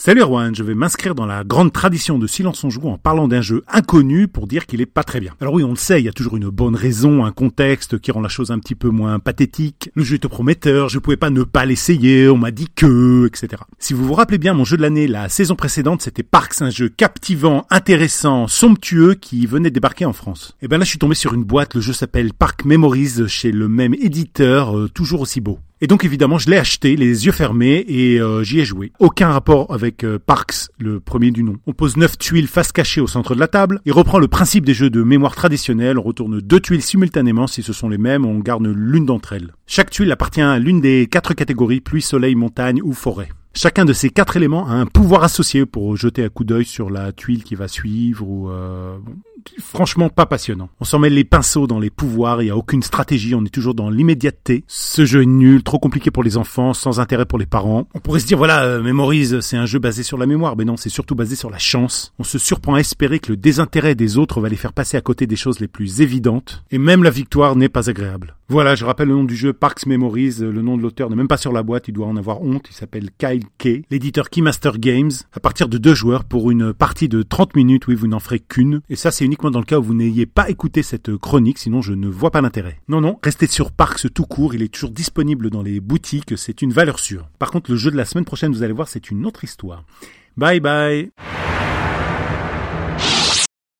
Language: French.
Salut Erwan, je vais m'inscrire dans la grande tradition de Silence on joue en parlant d'un jeu inconnu pour dire qu'il est pas très bien. Alors oui, on le sait, il y a toujours une bonne raison, un contexte qui rend la chose un petit peu moins pathétique. Le jeu était prometteur, je pouvais pas ne pas l'essayer, on m'a dit que, etc. Si vous vous rappelez bien, mon jeu de l'année, la saison précédente, c'était Parks, un jeu captivant, intéressant, somptueux qui venait débarquer en France. Et ben là, je suis tombé sur une boîte, le jeu s'appelle Park Memories chez le même éditeur, euh, toujours aussi beau. Et donc évidemment, je l'ai acheté, les yeux fermés, et euh, j'y ai joué. Aucun rapport avec euh, Parks, le premier du nom. On pose neuf tuiles face cachée au centre de la table, et reprend le principe des jeux de mémoire traditionnels. On retourne deux tuiles simultanément si ce sont les mêmes, on garde l'une d'entre elles. Chaque tuile appartient à l'une des quatre catégories pluie, soleil, montagne ou forêt. Chacun de ces quatre éléments a un pouvoir associé pour jeter un coup d'œil sur la tuile qui va suivre ou euh, franchement pas passionnant. On s'en met les pinceaux dans les pouvoirs, il n'y a aucune stratégie, on est toujours dans l'immédiateté. Ce jeu est nul, trop compliqué pour les enfants, sans intérêt pour les parents. On pourrait se dire voilà, euh, c'est un jeu basé sur la mémoire, mais non, c'est surtout basé sur la chance. On se surprend à espérer que le désintérêt des autres va les faire passer à côté des choses les plus évidentes, et même la victoire n'est pas agréable. Voilà, je rappelle le nom du jeu Parks Memories, le nom de l'auteur n'est même pas sur la boîte, il doit en avoir honte, il s'appelle Kyle Kay, l'éditeur Keymaster Games, à partir de deux joueurs pour une partie de 30 minutes, oui, vous n'en ferez qu'une, et ça c'est uniquement dans le cas où vous n'ayez pas écouté cette chronique, sinon je ne vois pas l'intérêt. Non, non, restez sur Parks tout court, il est toujours disponible dans les boutiques, c'est une valeur sûre. Par contre, le jeu de la semaine prochaine, vous allez voir, c'est une autre histoire. Bye bye